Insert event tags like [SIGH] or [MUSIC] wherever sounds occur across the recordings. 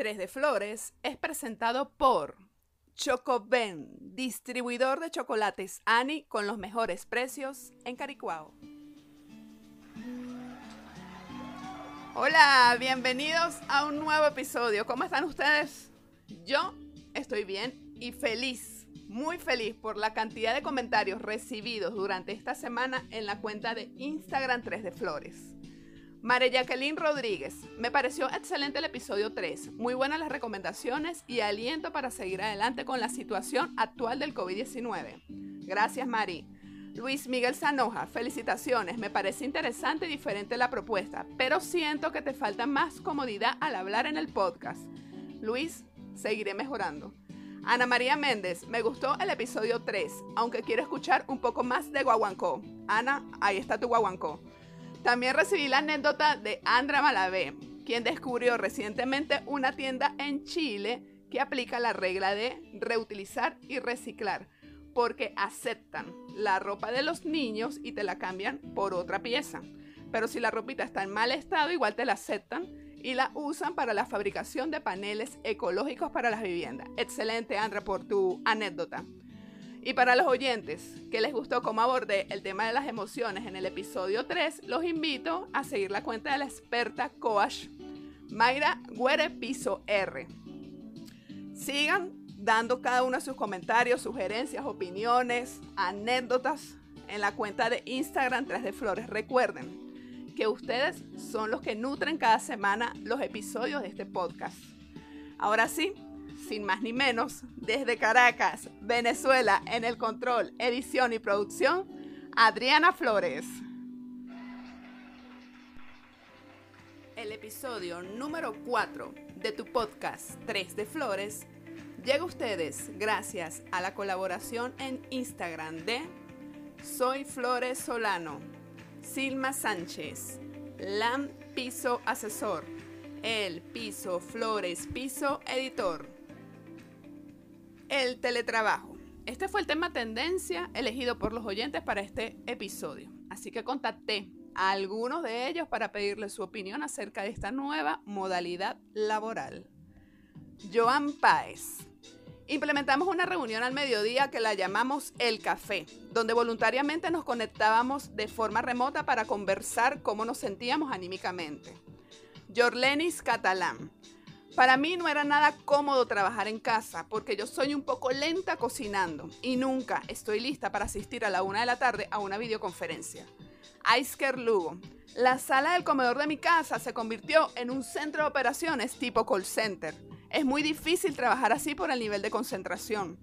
3 de Flores es presentado por Chocoben, distribuidor de chocolates Ani con los mejores precios en Caricuao. Hola, bienvenidos a un nuevo episodio. ¿Cómo están ustedes? Yo estoy bien y feliz, muy feliz por la cantidad de comentarios recibidos durante esta semana en la cuenta de Instagram 3 de Flores. María Jacqueline Rodríguez, me pareció excelente el episodio 3, muy buenas las recomendaciones y aliento para seguir adelante con la situación actual del COVID-19. Gracias Mari. Luis Miguel Sanoja, felicitaciones, me parece interesante y diferente la propuesta, pero siento que te falta más comodidad al hablar en el podcast. Luis, seguiré mejorando. Ana María Méndez, me gustó el episodio 3, aunque quiero escuchar un poco más de Guaguancó. Ana, ahí está tu Guaguancó. También recibí la anécdota de Andra Malavé, quien descubrió recientemente una tienda en Chile que aplica la regla de reutilizar y reciclar, porque aceptan la ropa de los niños y te la cambian por otra pieza. Pero si la ropita está en mal estado, igual te la aceptan y la usan para la fabricación de paneles ecológicos para las viviendas. Excelente, Andra, por tu anécdota. Y para los oyentes que les gustó cómo abordé el tema de las emociones en el episodio 3, los invito a seguir la cuenta de la experta coach Mayra Guere Piso R. Sigan dando cada uno sus comentarios, sugerencias, opiniones, anécdotas en la cuenta de Instagram 3 de Flores. Recuerden que ustedes son los que nutren cada semana los episodios de este podcast. Ahora sí, sin más ni menos, desde Caracas, Venezuela, en el control, edición y producción, Adriana Flores. El episodio número 4 de tu podcast 3 de Flores llega a ustedes gracias a la colaboración en Instagram de Soy Flores Solano, Silma Sánchez, Lam Piso Asesor, El Piso Flores Piso Editor el teletrabajo. Este fue el tema tendencia elegido por los oyentes para este episodio. Así que contacté a algunos de ellos para pedirles su opinión acerca de esta nueva modalidad laboral. Joan Páez. Implementamos una reunión al mediodía que la llamamos El Café, donde voluntariamente nos conectábamos de forma remota para conversar cómo nos sentíamos anímicamente. Jorlenis Catalán. Para mí no era nada cómodo trabajar en casa porque yo soy un poco lenta cocinando y nunca estoy lista para asistir a la una de la tarde a una videoconferencia. Aisker Lugo. La sala del comedor de mi casa se convirtió en un centro de operaciones tipo call center. Es muy difícil trabajar así por el nivel de concentración.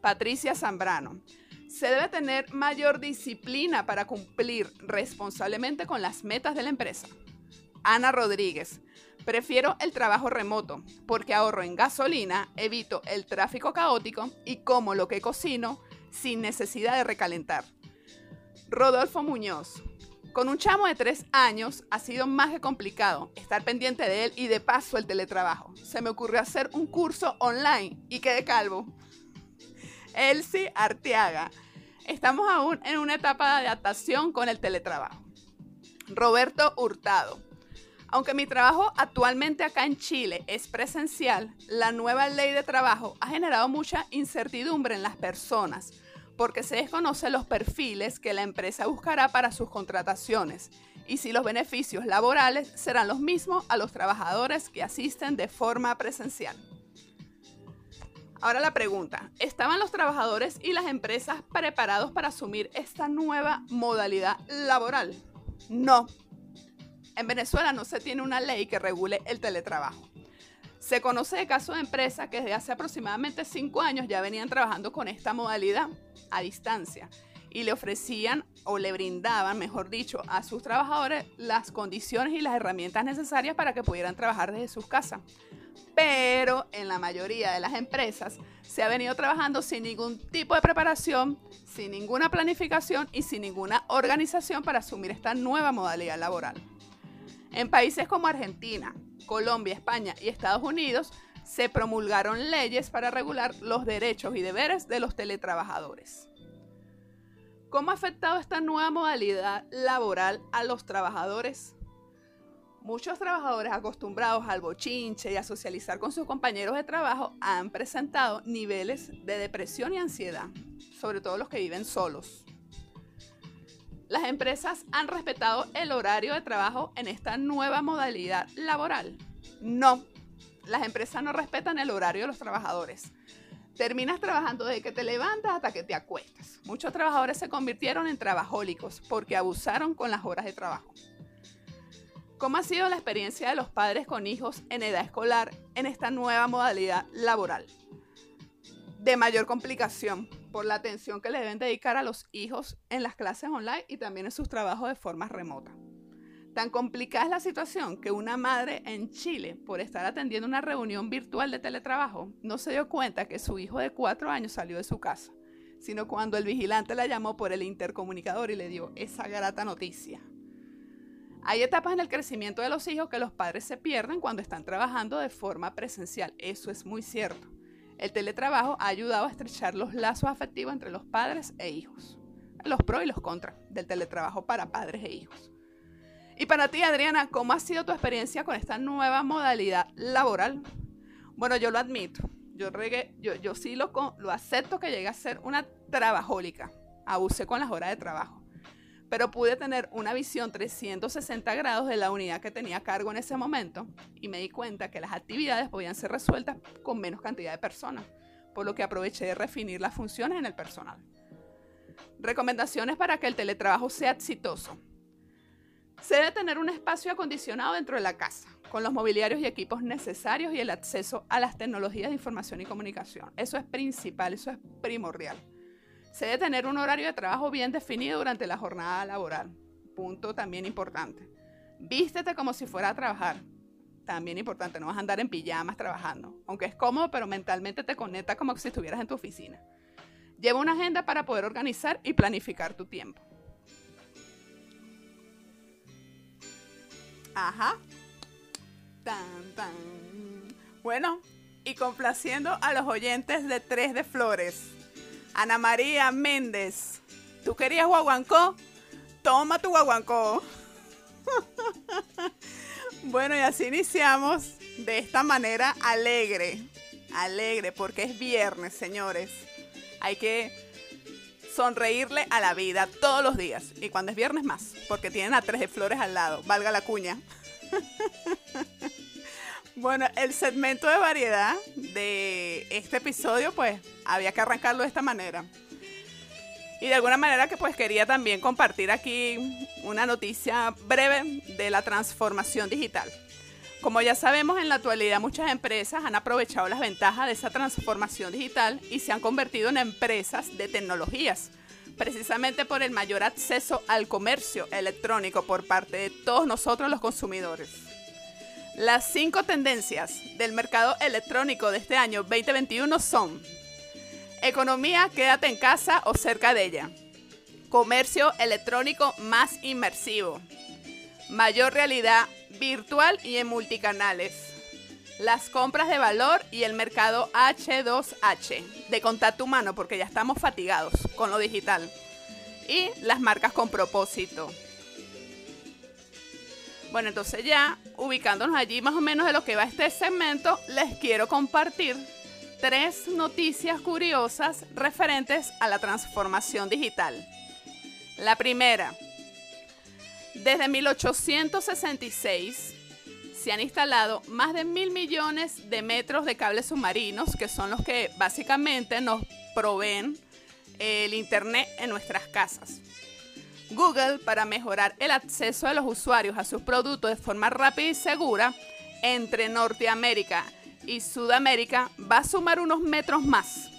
Patricia Zambrano. Se debe tener mayor disciplina para cumplir responsablemente con las metas de la empresa. Ana Rodríguez. Prefiero el trabajo remoto porque ahorro en gasolina, evito el tráfico caótico y como lo que cocino sin necesidad de recalentar. Rodolfo Muñoz. Con un chamo de tres años ha sido más que complicado estar pendiente de él y de paso el teletrabajo. Se me ocurrió hacer un curso online y quedé calvo. Elsie Arteaga. Estamos aún en una etapa de adaptación con el teletrabajo. Roberto Hurtado. Aunque mi trabajo actualmente acá en Chile es presencial, la nueva ley de trabajo ha generado mucha incertidumbre en las personas porque se desconocen los perfiles que la empresa buscará para sus contrataciones y si los beneficios laborales serán los mismos a los trabajadores que asisten de forma presencial. Ahora la pregunta, ¿estaban los trabajadores y las empresas preparados para asumir esta nueva modalidad laboral? No, en Venezuela no se tiene una ley que regule el teletrabajo. Se conoce de casos de empresas que desde hace aproximadamente cinco años ya venían trabajando con esta modalidad a distancia y le ofrecían o le brindaban, mejor dicho, a sus trabajadores las condiciones y las herramientas necesarias para que pudieran trabajar desde sus casas. Pero en la mayoría de las empresas se ha venido trabajando sin ningún tipo de preparación, sin ninguna planificación y sin ninguna organización para asumir esta nueva modalidad laboral. En países como Argentina, Colombia, España y Estados Unidos se promulgaron leyes para regular los derechos y deberes de los teletrabajadores. ¿Cómo ha afectado esta nueva modalidad laboral a los trabajadores? Muchos trabajadores acostumbrados al bochinche y a socializar con sus compañeros de trabajo han presentado niveles de depresión y ansiedad, sobre todo los que viven solos. Las empresas han respetado el horario de trabajo en esta nueva modalidad laboral. No, las empresas no respetan el horario de los trabajadores. Terminas trabajando desde que te levantas hasta que te acuestas. Muchos trabajadores se convirtieron en trabajólicos porque abusaron con las horas de trabajo. ¿Cómo ha sido la experiencia de los padres con hijos en edad escolar en esta nueva modalidad laboral? De mayor complicación por la atención que le deben dedicar a los hijos en las clases online y también en sus trabajos de forma remota. Tan complicada es la situación que una madre en Chile, por estar atendiendo una reunión virtual de teletrabajo, no se dio cuenta que su hijo de cuatro años salió de su casa, sino cuando el vigilante la llamó por el intercomunicador y le dio esa grata noticia. Hay etapas en el crecimiento de los hijos que los padres se pierden cuando están trabajando de forma presencial. Eso es muy cierto. El teletrabajo ha ayudado a estrechar los lazos afectivos entre los padres e hijos. Los pros y los contras del teletrabajo para padres e hijos. Y para ti, Adriana, ¿cómo ha sido tu experiencia con esta nueva modalidad laboral? Bueno, yo lo admito. Yo, yo, yo sí lo, lo acepto que llegué a ser una trabajólica. Abusé con las horas de trabajo pero pude tener una visión 360 grados de la unidad que tenía a cargo en ese momento y me di cuenta que las actividades podían ser resueltas con menos cantidad de personas, por lo que aproveché de refinir las funciones en el personal. Recomendaciones para que el teletrabajo sea exitoso. Se debe tener un espacio acondicionado dentro de la casa, con los mobiliarios y equipos necesarios y el acceso a las tecnologías de información y comunicación. Eso es principal, eso es primordial. Se debe tener un horario de trabajo bien definido durante la jornada laboral. Punto también importante. Vístete como si fuera a trabajar. También importante, no vas a andar en pijamas trabajando. Aunque es cómodo, pero mentalmente te conecta como si estuvieras en tu oficina. Lleva una agenda para poder organizar y planificar tu tiempo. Ajá. Tan, tan. Bueno, y complaciendo a los oyentes de Tres de Flores. Ana María Méndez, ¿tú querías guaguancó? Toma tu guaguancó. [LAUGHS] bueno, y así iniciamos de esta manera alegre. Alegre, porque es viernes, señores. Hay que sonreírle a la vida todos los días. Y cuando es viernes más, porque tienen a tres de flores al lado, valga la cuña. [LAUGHS] Bueno, el segmento de variedad de este episodio, pues había que arrancarlo de esta manera. Y de alguna manera que pues quería también compartir aquí una noticia breve de la transformación digital. Como ya sabemos, en la actualidad muchas empresas han aprovechado las ventajas de esa transformación digital y se han convertido en empresas de tecnologías, precisamente por el mayor acceso al comercio electrónico por parte de todos nosotros los consumidores. Las cinco tendencias del mercado electrónico de este año 2021 son Economía, quédate en casa o cerca de ella. Comercio electrónico más inmersivo. Mayor realidad virtual y en multicanales. Las compras de valor y el mercado H2H, de contacto humano, porque ya estamos fatigados con lo digital. Y las marcas con propósito. Bueno, entonces ya ubicándonos allí más o menos de lo que va este segmento, les quiero compartir tres noticias curiosas referentes a la transformación digital. La primera, desde 1866 se han instalado más de mil millones de metros de cables submarinos, que son los que básicamente nos proveen el Internet en nuestras casas. Google, para mejorar el acceso de los usuarios a sus productos de forma rápida y segura, entre Norteamérica y Sudamérica, va a sumar unos metros más.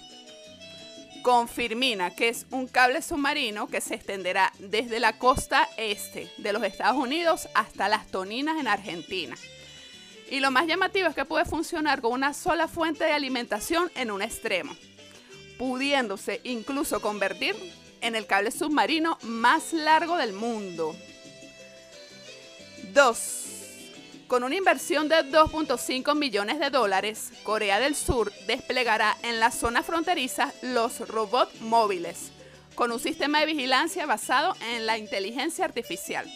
Confirmina que es un cable submarino que se extenderá desde la costa este de los Estados Unidos hasta las Toninas en Argentina. Y lo más llamativo es que puede funcionar con una sola fuente de alimentación en un extremo, pudiéndose incluso convertir en el cable submarino más largo del mundo. 2. Con una inversión de 2.5 millones de dólares, Corea del Sur desplegará en la zona fronteriza los robots móviles, con un sistema de vigilancia basado en la inteligencia artificial.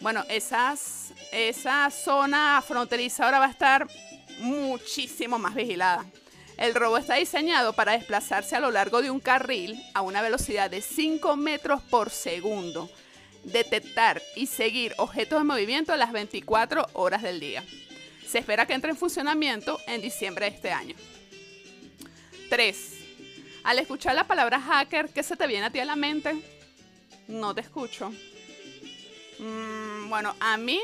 Bueno, esa zona fronteriza ahora va a estar muchísimo más vigilada. El robo está diseñado para desplazarse a lo largo de un carril a una velocidad de 5 metros por segundo, detectar y seguir objetos de movimiento a las 24 horas del día. Se espera que entre en funcionamiento en diciembre de este año. 3. Al escuchar la palabra hacker, ¿qué se te viene a ti a la mente? No te escucho. Mm, bueno, a mí,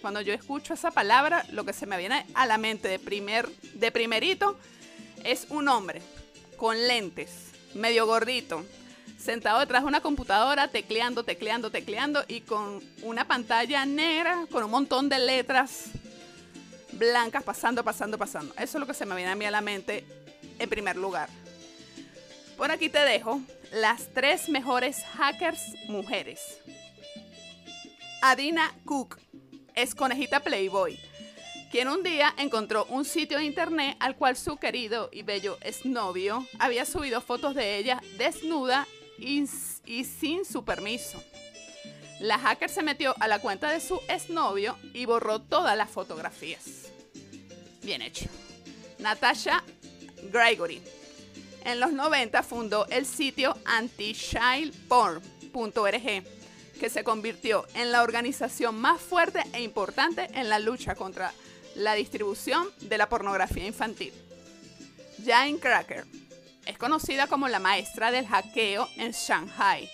cuando yo escucho esa palabra, lo que se me viene a la mente de, primer, de primerito es un hombre con lentes, medio gordito, sentado detrás de una computadora, tecleando, tecleando, tecleando y con una pantalla negra con un montón de letras blancas pasando, pasando, pasando. Eso es lo que se me viene a mí a la mente en primer lugar. Por aquí te dejo las tres mejores hackers mujeres. Adina Cook es conejita Playboy, quien un día encontró un sitio de internet al cual su querido y bello exnovio había subido fotos de ella desnuda y, sin su permiso. La hacker se metió a la cuenta de su exnovio y borró todas las fotografías. Bien hecho. Natasha Gregory. En los 90 fundó el sitio antichildporn.org, que se convirtió en la organización más fuerte e importante en la lucha contra la distribución de la pornografía infantil. Jane Cracker es conocida como la maestra del hackeo en Shanghai,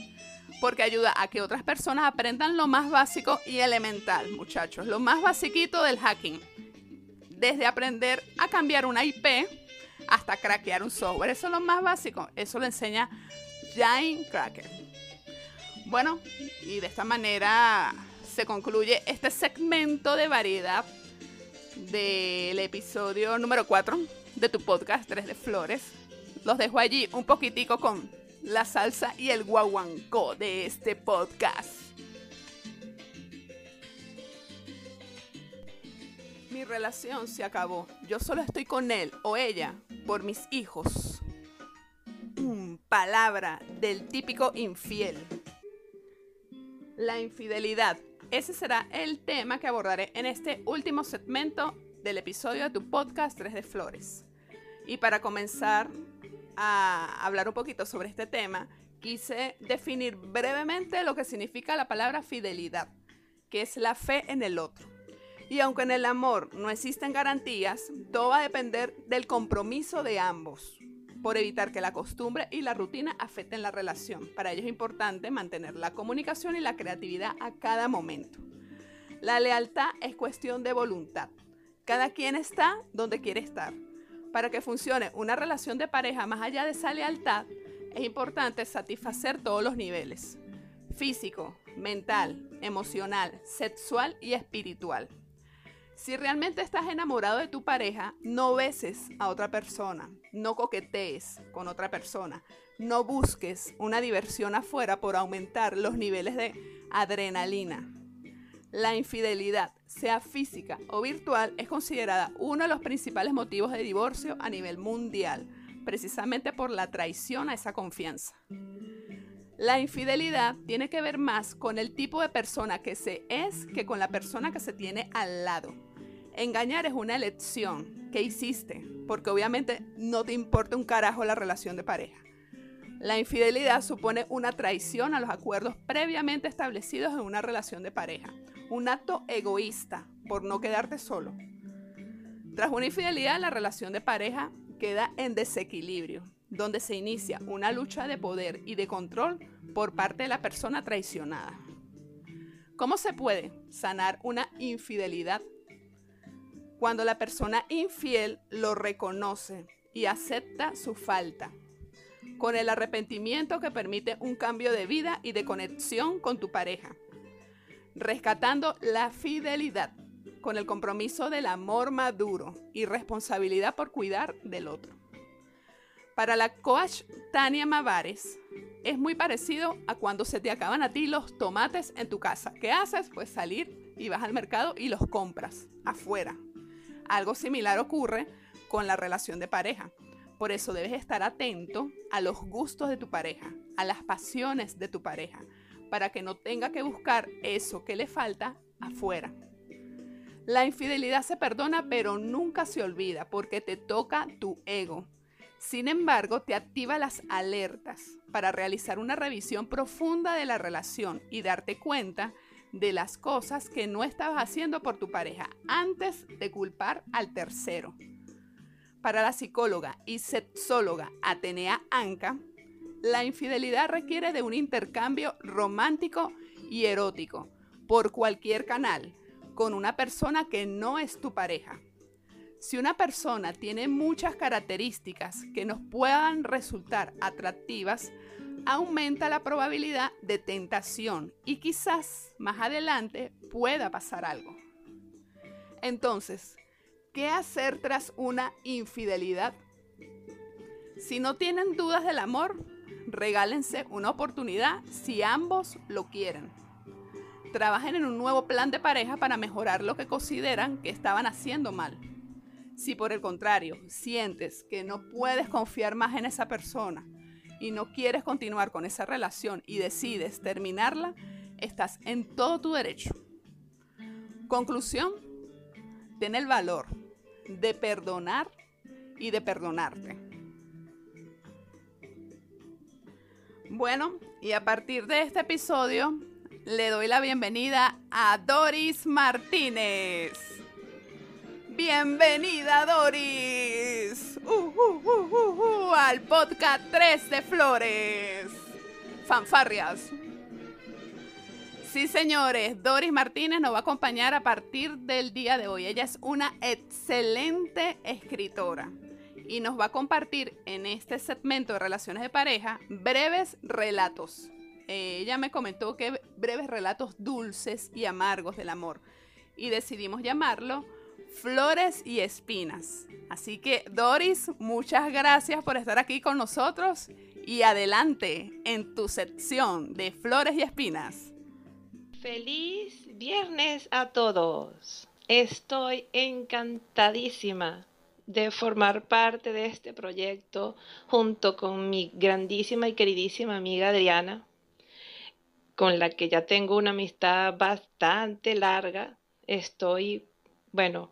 porque ayuda a que otras personas aprendan lo más básico y elemental, muchachos, lo más basiquito del hacking desde aprender a cambiar una IP hasta craquear un software. Eso es lo más básico. Eso lo enseña Jane Cracker. Bueno, y de esta manera se concluye este segmento de variedad del episodio número 4 de tu podcast 3 de Flores. Los dejo allí un poquitico con la salsa y el guaguancó de este podcast. mi relación se acabó. Yo solo estoy con él o ella por mis hijos. Palabra del típico infiel. La infidelidad. Ese será el tema que abordaré en este último segmento del episodio de tu podcast 3 de Flores. Y para comenzar a hablar un poquito sobre este tema, quise definir brevemente lo que significa la palabra fidelidad, que es la fe en el otro. Y aunque en el amor no existen garantías, todo va a depender del compromiso de ambos por evitar que la costumbre y la rutina afecten la relación. Para ello es importante mantener la comunicación y la creatividad a cada momento. La lealtad es cuestión de voluntad. Cada quien está donde quiere estar. Para que funcione una relación de pareja más allá de esa lealtad, es importante satisfacer todos los niveles. Físico, mental, emocional, sexual y espiritual. Si realmente estás enamorado de tu pareja, no beses a otra persona, no coquetees con otra persona, no busques una diversión afuera por aumentar los niveles de adrenalina. La infidelidad, sea física o virtual, es considerada uno de los principales motivos de divorcio a nivel mundial, precisamente por la traición a esa confianza. La infidelidad tiene que ver más con el tipo de persona que se es que con la persona que se tiene al lado. Engañar es una elección que hiciste, porque obviamente no te importa un carajo la relación de pareja. La infidelidad supone una traición a los acuerdos previamente establecidos en una relación de pareja, un acto egoísta por no quedarte solo. Tras una infidelidad, la relación de pareja queda en desequilibrio, donde se inicia una lucha de poder y de control por parte de la persona traicionada. ¿Cómo se puede sanar una infidelidad cuando la persona infiel lo reconoce y acepta su falta, con el arrepentimiento que permite un cambio de vida y de conexión con tu pareja, rescatando la fidelidad con el compromiso del amor maduro y responsabilidad por cuidar del otro. Para la coach Tania Mavares, es muy parecido a cuando se te acaban a ti los tomates en tu casa. ¿Qué haces? Pues salir y vas al mercado y los compras afuera, algo similar ocurre con la relación de pareja. Por eso debes estar atento a los gustos de tu pareja, a las pasiones de tu pareja, para que no tenga que buscar eso que le falta afuera. La infidelidad se perdona pero nunca se olvida porque te toca tu ego. Sin embargo, te activa las alertas para realizar una revisión profunda de la relación y darte cuenta de las cosas que no estabas haciendo por tu pareja antes de culpar al tercero. Para la psicóloga y sexóloga Atenea Anca, la infidelidad requiere de un intercambio romántico y erótico por cualquier canal con una persona que no es tu pareja. Si una persona tiene muchas características que nos puedan resultar atractivas, aumenta la probabilidad de tentación y quizás más adelante pueda pasar algo. Entonces, ¿qué hacer tras una infidelidad? Si no tienen dudas del amor, regálense una oportunidad si ambos lo quieren. Trabajen en un nuevo plan de pareja para mejorar lo que consideran que estaban haciendo mal. Si por el contrario sientes que no puedes confiar más en esa persona y no quieres continuar con esa relación y decides terminarla, estás en todo tu derecho. Conclusión, ten el valor de perdonar y de perdonarte. Bueno, y a partir de este episodio le doy la bienvenida a Doris Martínez. Bienvenida Doris uh, uh, uh, al podcast 3 de Flores. Fanfarrias. Sí, señores, Doris Martínez nos va a acompañar a partir del día de hoy. Ella es una excelente escritora y nos va a compartir en este segmento de relaciones de pareja breves relatos. Ella me comentó que breves relatos dulces y amargos del amor y decidimos llamarlo Flores y Espinas. Así que Doris, muchas gracias por estar aquí con nosotros y adelante en tu sección de Flores y Espinas. Feliz viernes a todos. Estoy encantadísima de formar parte de este proyecto junto con mi grandísima y queridísima amiga Adriana, con la que ya tengo una amistad bastante larga. Estoy, bueno,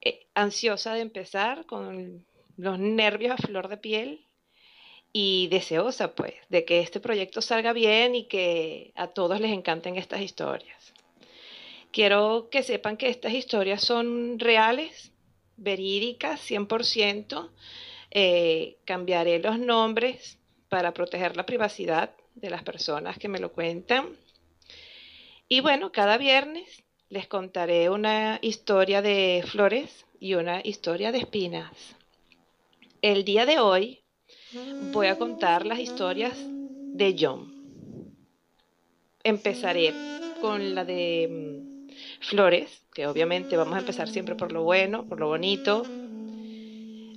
eh, ansiosa de empezar con los nervios a flor de piel y deseosa pues de que este proyecto salga bien y que a todos les encanten estas historias. Quiero que sepan que estas historias son reales, verídicas 100%. Eh, cambiaré los nombres para proteger la privacidad de las personas que me lo cuentan. Y bueno, cada viernes les contaré una historia de flores y una historia de espinas. El día de hoy voy a contar las historias de John. Empezaré con la de mm, flores, que obviamente vamos a empezar siempre por lo bueno, por lo bonito.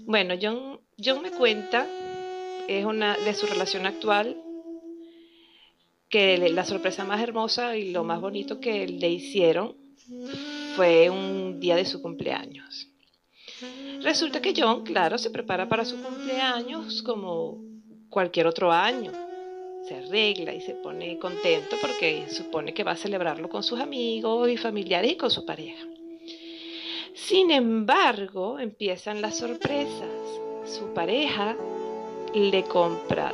Bueno, John, John me cuenta, es una de su relación actual, que la sorpresa más hermosa y lo más bonito que le hicieron fue un día de su cumpleaños. Resulta que John, claro, se prepara para su cumpleaños como cualquier otro año se arregla y se pone contento porque supone que va a celebrarlo con sus amigos y familiares y con su pareja. Sin embargo, empiezan las sorpresas. Su pareja le compra,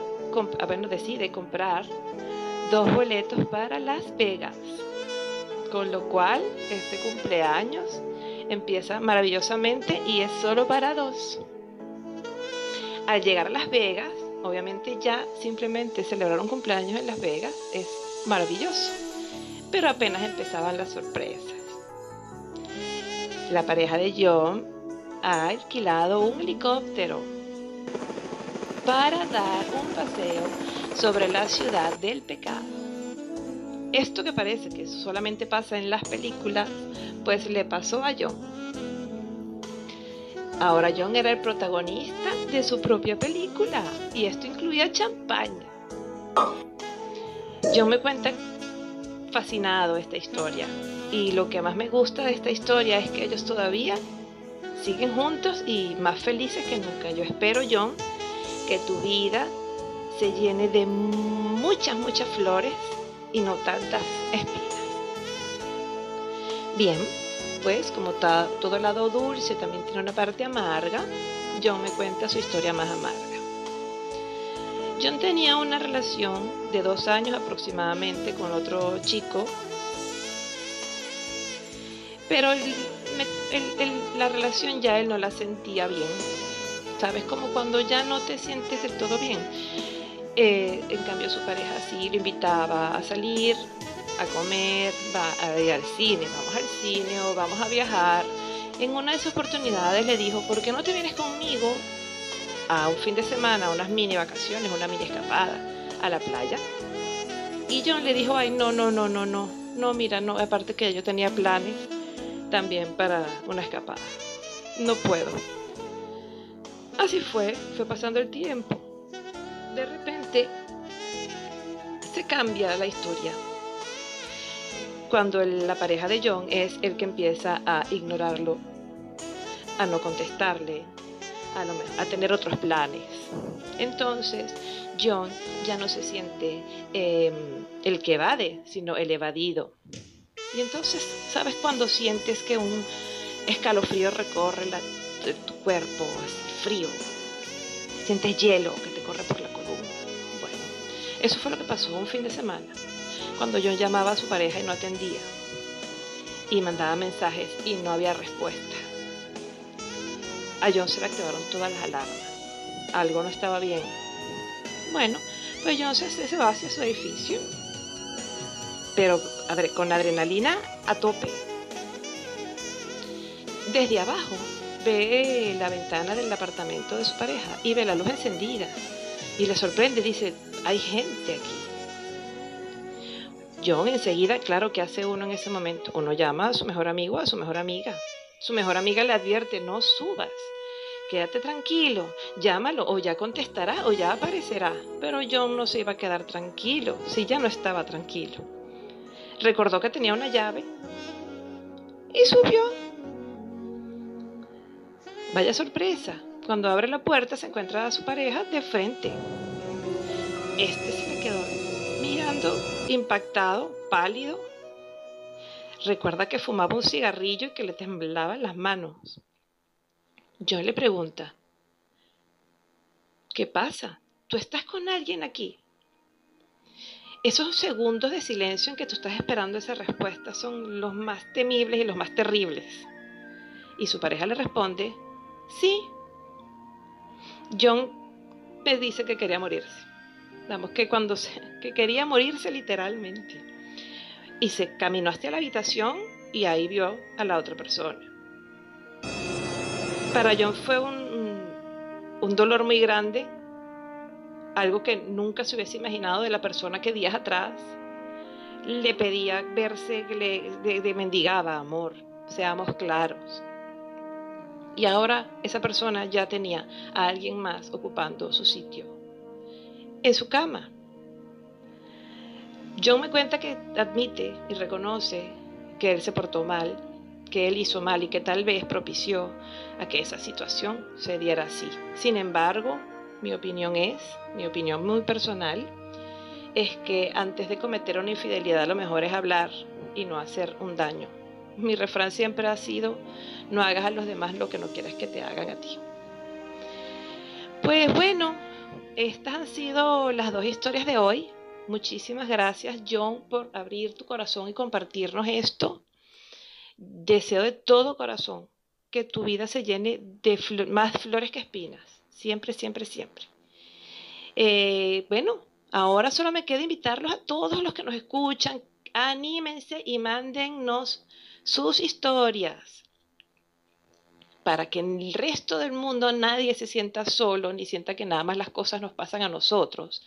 ah, bueno, decide comprar dos boletos para Las Vegas, con lo cual este cumpleaños empieza maravillosamente y es solo para dos. Al llegar a Las Vegas, Obviamente ya simplemente celebrar un cumpleaños en Las Vegas es maravilloso, pero apenas empezaban las sorpresas. La pareja de John ha alquilado un helicóptero para dar un paseo sobre la ciudad del pecado. Esto que parece que solamente pasa en las películas, pues le pasó a John Ahora John era el protagonista de su propia película y esto incluía champaña. John me cuenta fascinado esta historia y lo que más me gusta de esta historia es que ellos todavía siguen juntos y más felices que nunca. Yo espero, John, que tu vida se llene de muchas, muchas flores y no tantas espinas. Bien, pues como está todo el lado dulce también tiene una parte amarga, John me cuenta su historia más amarga. John tenía una relación de dos años aproximadamente con otro chico, pero la relación ya él no la sentía bien. ¿Sabes? Como cuando ya no te sientes del todo bien. Eh, en cambio su pareja sí lo invitaba a salir, a comer, a ir al cine, vamos al cine o vamos a viajar. En una de esas oportunidades le dijo, ¿por qué no te vienes conmigo a un fin de semana, unas mini vacaciones, una mini escapada a la playa? Y John le dijo, ay, no, no, no, no, no, no, mira, no, aparte que yo tenía planes también para una escapada. No puedo. Así fue, fue pasando el tiempo. De repente se cambia la historia cuando la pareja de John es el que empieza a ignorarlo, a no contestarle, a, tener otros planes. Entonces, John ya no se siente em, el que evade, sino el evadido. Y entonces, ¿sabes cuando sientes que un escalofrío recorre tu cuerpo, así frío? Sientes hielo que te corre por la columna. Eso fue lo que pasó un fin de semana cuando John llamaba a su pareja y no atendía. Y mandaba mensajes y no había respuesta. A John se le activaron todas las alarmas. Algo no estaba bien. Bueno, pues John se, se va hacia su edificio. Pero con adrenalina a tope. Desde abajo ve la ventana del apartamento de su pareja y ve la luz encendida. Y le sorprende, dice, hay gente aquí. John enseguida, claro, que hace uno en ese momento? Uno llama a su mejor amigo, a su mejor amiga. Su mejor amiga le advierte, no subas, quédate tranquilo, llámalo o ya contestará o ya aparecerá. Pero John no se iba a quedar tranquilo, si ya no estaba tranquilo. Recordó que tenía una llave y subió. Vaya sorpresa, cuando abre la puerta se encuentra a su pareja de frente. Este se le quedó mirando, impactado, pálido. Recuerda que fumaba un cigarrillo y que le temblaban las manos. Yo le pregunta, ¿qué pasa? ¿Tú estás con alguien aquí? Esos segundos de silencio en que tú estás esperando esa respuesta son los más temibles y los más terribles. Y su pareja le responde, sí. John me dice que quería morirse. Vamos, que cuando se, que quería morirse literalmente. Y se caminó hacia la habitación y ahí vio a la otra persona. Para John fue un, un dolor muy grande, algo que nunca se hubiese imaginado de la persona que días atrás le pedía verse, le, le mendigaba amor, seamos claros. Y ahora esa persona ya tenía a alguien más ocupando su sitio en su cama. John me cuenta que admite y reconoce que él se portó mal, que él hizo mal y que tal vez propició a que esa situación se diera así. Sin embargo, mi opinión es, mi opinión muy personal, es que antes de cometer una infidelidad lo mejor es hablar y no hacer un daño. Mi refrán siempre ha sido, no hagas a los demás lo que no quieres que te hagan a ti. Pues bueno, estas han sido las dos historias de hoy. Muchísimas gracias, John, por abrir tu corazón y compartirnos esto. Deseo de todo corazón que tu vida se llene de más flores que espinas. Siempre, siempre, siempre. Eh, bueno, ahora solo me queda invitarlos a todos los que nos escuchan. Anímense y mándennos sus historias para que en el resto del mundo nadie se sienta solo ni sienta que nada más las cosas nos pasan a nosotros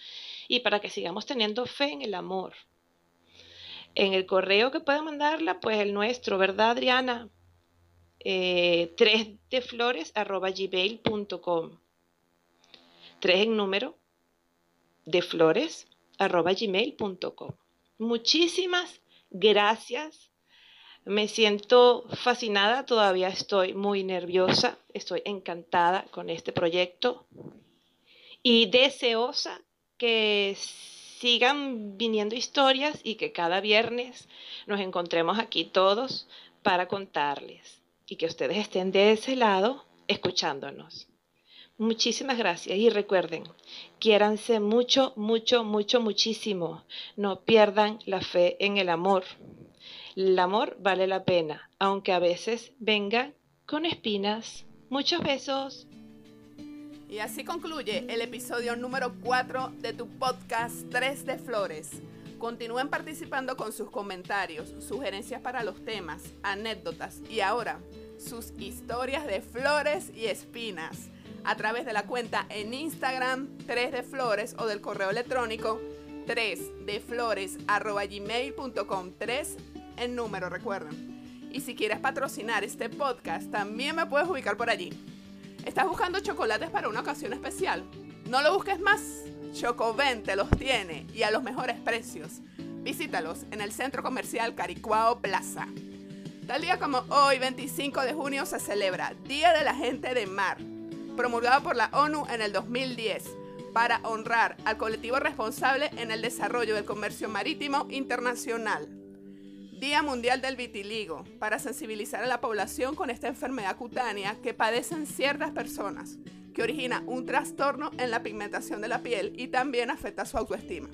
y para que sigamos teniendo fe en el amor. En el correo que pueden mandarla, pues el nuestro, ¿verdad, Adriana? Eh, 3 de flores arroba gmail.com. Tres en número de flores arroba gmail.com. Muchísimas gracias me siento fascinada, todavía estoy muy nerviosa, estoy encantada con este proyecto y deseosa que sigan viniendo historias y que cada viernes nos encontremos aquí todos para contarles y que ustedes estén de ese lado escuchándonos. Muchísimas gracias y recuerden, quiéranse mucho, mucho, mucho, muchísimo. No pierdan la fe en el amor. El amor vale la pena, aunque a veces venga con espinas. Muchos besos. Y así concluye el episodio número 4 de tu podcast 3 de Flores. Continúen participando con sus comentarios, sugerencias para los temas, anécdotas y ahora sus historias de flores y espinas a través de la cuenta en Instagram 3 de flores o del correo electrónico 3 de flores gmail.com 3 en número recuerden y si quieres patrocinar este podcast también me puedes ubicar por allí ¿Estás buscando chocolates para una ocasión especial? No lo busques más. Chocoven te los tiene y a los mejores precios. Visítalos en el centro comercial Caricuao Plaza. Tal día como hoy, 25 de junio, se celebra Día de la Gente de Mar, promulgado por la ONU en el 2010 para honrar al colectivo responsable en el desarrollo del comercio marítimo internacional. Día Mundial del Vitiligo, para sensibilizar a la población con esta enfermedad cutánea que padecen ciertas personas, que origina un trastorno en la pigmentación de la piel y también afecta su autoestima.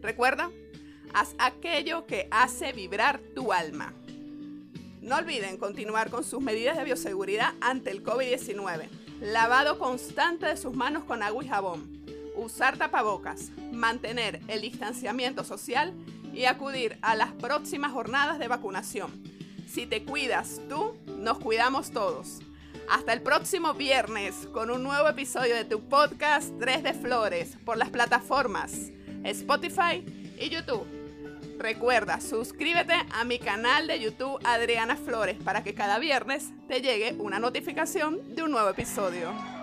Recuerda, haz aquello que hace vibrar tu alma. No olviden continuar con sus medidas de bioseguridad ante el COVID-19. Lavado constante de sus manos con agua y jabón. Usar tapabocas. Mantener el distanciamiento social y acudir a las próximas jornadas de vacunación. Si te cuidas tú, nos cuidamos todos. Hasta el próximo viernes con un nuevo episodio de tu podcast 3 de Flores por las plataformas Spotify y YouTube. Recuerda, suscríbete a mi canal de YouTube Adriana Flores para que cada viernes te llegue una notificación de un nuevo episodio.